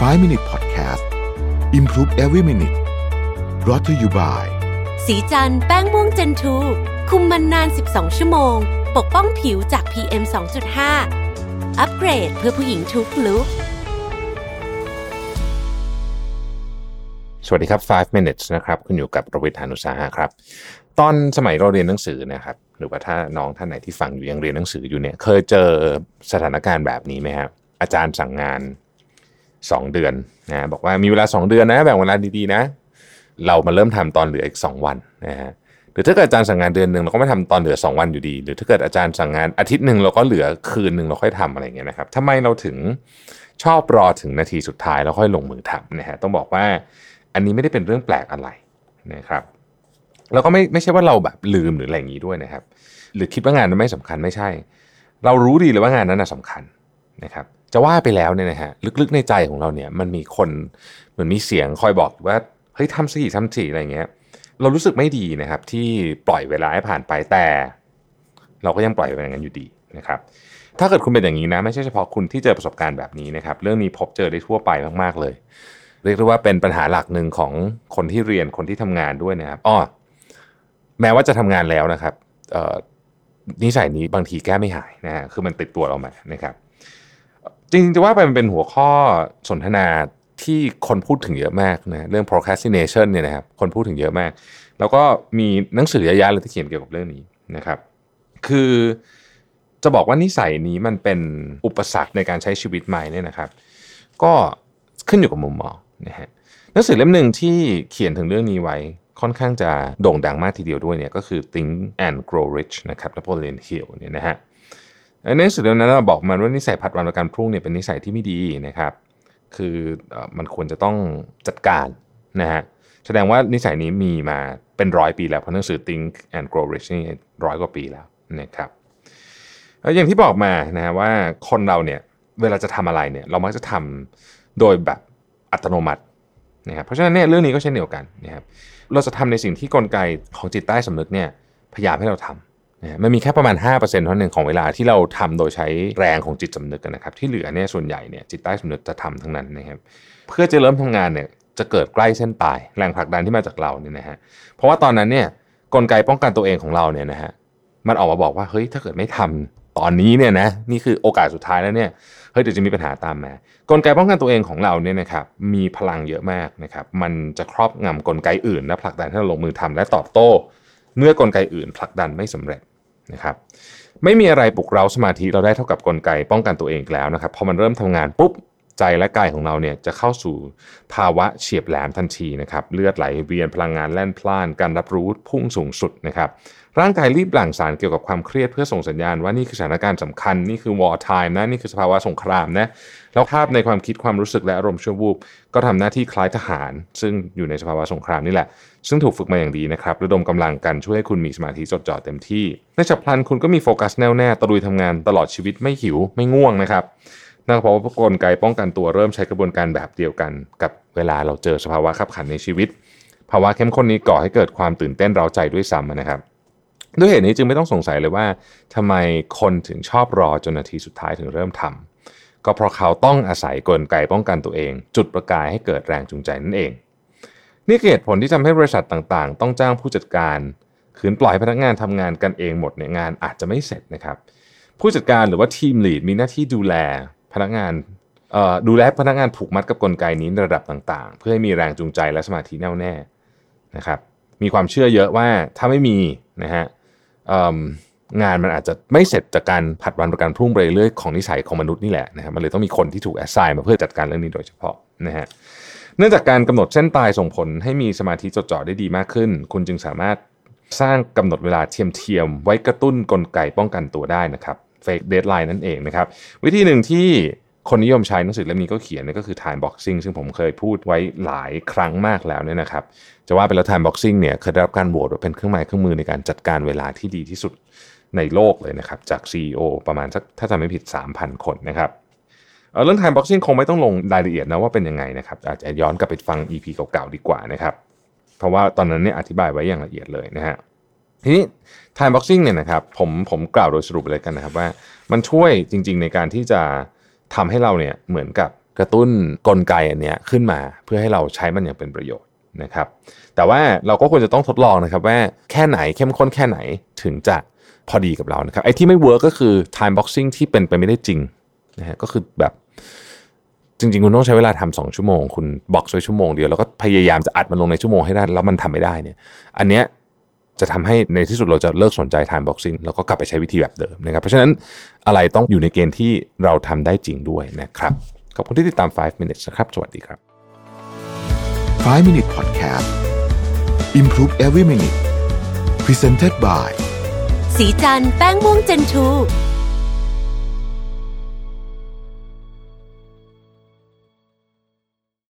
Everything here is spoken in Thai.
5 Minute Podcast Improve Every Minute brought to you by สีจันแป้งม่วงเจนทูคุมมันนาน 12 ชั่วโมง ปกป้องผิวจาก PM 2.5 อัปเกรดเพื่อผู้หญิงทุกลุกสวัสดีครับ 5 minutes นะครับ คุณอยู่กับประวิทยานุสาหะครับ ตอนสมัยเราเรียนหนังสือนะครับ หรือว่าถ้าน้องท่านไหนที่ฟังอยู่ยังเรียนหนังสืออยู่เนี่ย เคยเจอสถานการณ์แบบนี้ไหมครับอาจารย์สั่งงาน 2 เดือนนะบอกว่ามีเวลา 2 เดือนนะแบ่งเวลาดีๆนะ เรามาเริ่มทำตอนเหลืออีก 2 วันนะฮะหรือถ้าเกิดอาจารย์สั่งงานเดือนหนึ่งเราก็ไม่ทำตอนเหลือ 2 วันอยู่ดี หรือถ้าเกิดอาจารย์สั่งงานอาทิตย์หนึ่งเราก็เหลือคืนหนึ่งเราค่อยทำอะไรเงี้ยนะครับทำไมเราถึงชอบรอถึงนาทีสุดท้ายแล้วค่อยลงมือทำนะฮะต้องบอกว่าอันนี้ไม่ได้เป็นเรื่องแปลกอะไรนะครับแล้วก็ไม่ไม่ใช่ว่าเราแบบลืมหรืออะไรอย่างนี้ด้วยนะครับ หรือคิดว่างานนั้นไม่สำคัญไม่ใช่ เรารู้ดีเลยว่างานนั้นนะสำคัญนะครับ จะว่าไปแล้วเนี่ยนะฮะลึกๆในใจของเราเนี่ยมันมีคนเหมือนมีเสียงคอยบอกว่าเฮ้ยทำสิทำสิอะไรเงี้ย เรารู้สึกไม่ดีนะครับ ที่ปล่อยเวลาให้ผ่านไปแต่ เราก็ยังปล่อยไปอย่างนั้นอยู่ดีนะครับ ถ้าเกิดคุณเป็นอย่างนี้นะ ไม่ใช่เฉพาะคุณที่เจอประสบการณ์แบบนี้นะครับ เรื่องนี้พบเจอได้ทั่วไปมากๆเลย เรียกได้ว่าเป็นปัญหาหลักหนึ่งของคนที่เรียนคนที่ทำงานด้วยนะครับอ้อแม้ว่าจะทำงานแล้วนะครับนิสัยนี้บางทีแก้ไม่หายนะฮะคือมันติดตัวเรามานะครับ จริงๆจะว่าไปมันเป็นหัวข้อสนทนาที่คนพูดถึงเยอะมากนะเรื่อง procrastination เนี่ยนะครับคนพูดถึงเยอะมาก แล้วก็มีหนังสือเยอะแยะเลยที่เขียนเกี่ยวกับเรื่องนี้นะครับ คือจะบอกว่านิสัยนี้มันเป็นอุปสรรคในการใช้ชีวิตใหม่เนี่ยนะครับ ก็ขึ้นอยู่กับมุมมองนะฮะหนังสือเล่มหนึ่งที่เขียนถึงเรื่องนี้ไว้ค่อนข้างจะโด่งดังมากทีเดียวด้วยเนี่ยก็คือ Think and Grow Rich นะครับ Napoleon Hill เนี่ยนะฮะ ในหนังสือเล่มนั้นเราบอกมันว่านิสัยผัดวันประกันพรุ่งเนี่ยเป็นนิสัยที่ไม่ดีนะครับ คือมันควรจะต้องจัดการนะฮะแสดงว่านิสัยนี้มีมาเป็นร้อยปีแล้วเพราะหนังสือ Think and Grow Rich นี่ร้อยกว่าปีแล้วนะครับแล้วอย่างที่บอกมานะฮะว่าคนเราเนี่ยเวลาจะทำอะไรเนี่ยเรามักจะทำโดยแบบอัตโนมัตินะครับเพราะฉะนั้นเนี่ยเรื่องนี้ก็เช่นเดียวกันนะครับเราจะทำในสิ่งที่กลไกของจิตใต้สำนึกเนี่ยพยายามให้เราทำ นะมันมีแค่ประมาณ 5%เท่านั้นของเวลาที่เราทำโดยใช้แรงของจิตสำนึกกันนะครับ ที่เหลือเนี่ยส่วนใหญ่เนี่ยจิตใต้สำนึกจะทำทั้งนั้นนะครับ เพื่อจะเริ่มทำงานเนี่ยจะเกิดใกล้เส้นตาย แรงผลักดันที่มาจากเราเนี่ยนะฮะเพราะว่าตอนนั้นเนี่ยกลไกป้องกันตัวเองของเราเนี่ยนะฮะมันออกมาบอกว่าเฮ้ยถ้าเกิดไม่ทำตอนนี้เนี่ยนะนี่คือโอกาสสุดท้ายแล้วเนี่ยเฮ้ยเดี๋ยวจะมีปัญหาตามมากลไกป้องกันตัวเองของเราเนี่ยนะครับมีพลังเยอะมากนะครับมันจะครอบงำกลไกอื่นและผลักดันให้เราลงมือทำและตอบโต้ เมื่อกลไกอื่นผลักดันไม่สำเร็จ นะครับไม่มีอะไรปลุกเร้าสมาธิเราได้เท่ากับกลไกป้องกันตัวเองแล้วนะครับพอมันเริ่มทำงานปุ๊บ ใจและกายของเราเนี่ยจะเข้าสู่ภาวะเฉียบแหลมทันทีนะครับเลือดไหลเวียนพลังงานแล่นพล่าน การรับรู้พุ่งสูงสุดนะครับร่างกายรีบหลั่งสารเกี่ยวกับความเครียดเพื่อส่งสัญญาณว่านี่คือสถานการณ์สำคัญนี่คือ war time นะนี่คือสภาวะสงครามนะแล้วภาพในความคิดความรู้สึกและอารมณ์ชั่ววูบก็ทำหน้าที่คล้ายทหาร ซึ่งอยู่ในสภาวะสงครามนี่แหละ ซึ่งถูกฝึกมาอย่างดีนะครับระดมกำลังกันช่วยให้คุณมีสมาธิจดจ่อเต็มที่ในฉับพลันคุณก็มีโฟกัสแน่วแน่ตะลุยทำงานตลอดชีวิตไม่หิวไม่ง่วงนะครับ นั่นเพราะว่ากลไกป้องกันตัวเริ่มใช้กระบวนการแบบเดียวกัน กับเวลาเราเจอสภาวะขับขันในชีวิต ภาวะเข้มข้นนี้ก่อให้เกิดความตื่นเต้นเราใจด้วยซ้ำนะครับ ด้วยเหตุนี้จึงไม่ต้องสงสัยเลยว่าทำไมคนถึงชอบรอจนนาทีสุดท้ายถึงเริ่มทำก็เพราะเขาต้องอาศัยกลไกป้องกันตัวเอง จุดประกายให้เกิดแรงจูงใจนั่นเอง นี่เหตุผลที่ทำให้บริษัทต่างๆ ต้องจ้างผู้จัดการขืนปล่อยพนักงานทำงานกันเองหมดเนี่ยงานอาจจะไม่เสร็จนะครับผู้จัดการหรือว่าทีมลีดมีหน้าที่ดูแล พนักงานดูแลพนักงานผูกมัดกับกลไกนี้ในระดับต่างๆ เพื่อให้มีแรงจูงใจและสมาธิแน่วแน่นะครับ มีความเชื่อเยอะว่าถ้าไม่มีนะฮะงานมันอาจจะไม่เสร็จจากการผัดวันประกันพรุ่งไปเรื่อยของนิสัยของมนุษย์นี่แหละนะครับมันเลยต้องมีคนที่ถูกแอสไซน์มาเพื่อจัดการเรื่องนี้โดยเฉพาะนะฮะเนื่องจากการกำหนดเส้นตายส่งผลให้มีสมาธิจดจ่อได้ดีมากขึ้น คุณจึงสามารถสร้างกำหนดเวลาเทียมเทียมๆไว้กระตุ้นกลไกป้องกันตัวได้นะครับ fake deadline นั่นเองนะครับ วิธีหนึ่งที่คนนิยมใช้หนังสือเล่มนี้ก็เขียนนี่ก็คือ time boxing ซึ่งผมเคยพูดไว้หลายครั้งมากแล้วเนี่ยนะครับ จะว่าไปแล้ว time boxing เนี่ยเคยได้รับการโหวตว่าเป็นเครื่องหมายเครื่องมือในการจัดการเวลาที่ดีที่สุดในโลกเลยนะครับ จาก CEO ประมาณสักถ้าจำไม่ผิด 3,000 คนนะครับเเรื่อง time boxing คงไม่ต้องลงรายละเอียดนะว่าเป็นยังไงนะครับอาจจะย้อนกลับไปฟัง EP เก่าๆดีกว่านะครับ เพราะว่าตอนนั้นเนี่ยอธิบายไว้อย่างละเอียดเลยนะฮะ ทีนี้ time boxing เนี่ยนะครับผมผมกล่าวโดยสรุปเลยกันนะครับว่ามันช่วยจริง ๆ ในการที่จะทำให้เราเนี่ยเหมือนกับกระตุ้นกลไกอันเนี้ยขึ้นมาเพื่อให้เราใช้มันอย่างเป็นประโยชน์นะครับ แต่ว่าเราก็ควรจะต้องทดลองนะครับว่าแค่ไหนเข้มข้นแค่ไหนถึงจะพอดีกับเรานะครับไอ้ที่ไม่ work ก็คือ time boxing ที่เป็นไปไม่ได้จริงนะฮะก็คือแบบจริง ๆ คุณต้องใช้เวลาทำสองชั่วโมง คุณ box ไว้ชั่วโมงเดียวแล้วก็พยายามจะอัดมันลงในชั่วโมงให้ได้ แล้วมันทำไม่ได้เนี่ย อันเนี้ย จะทำให้ในที่สุดเราจะเลิกสนใจ time boxing แล้วก็กลับไปใช้วิธีแบบเดิมนะครับ เพราะฉะนั้นอะไรต้องอยู่ในเกณฑ์ที่เราทำได้จริงด้วยนะครับ ขอบคุณที่ติดตาม 5 minutes นะครับ สวัสดีครับ 5 Minute Podcast Improve Every Minute Presented by สีจันแป้งม่วงเจนทู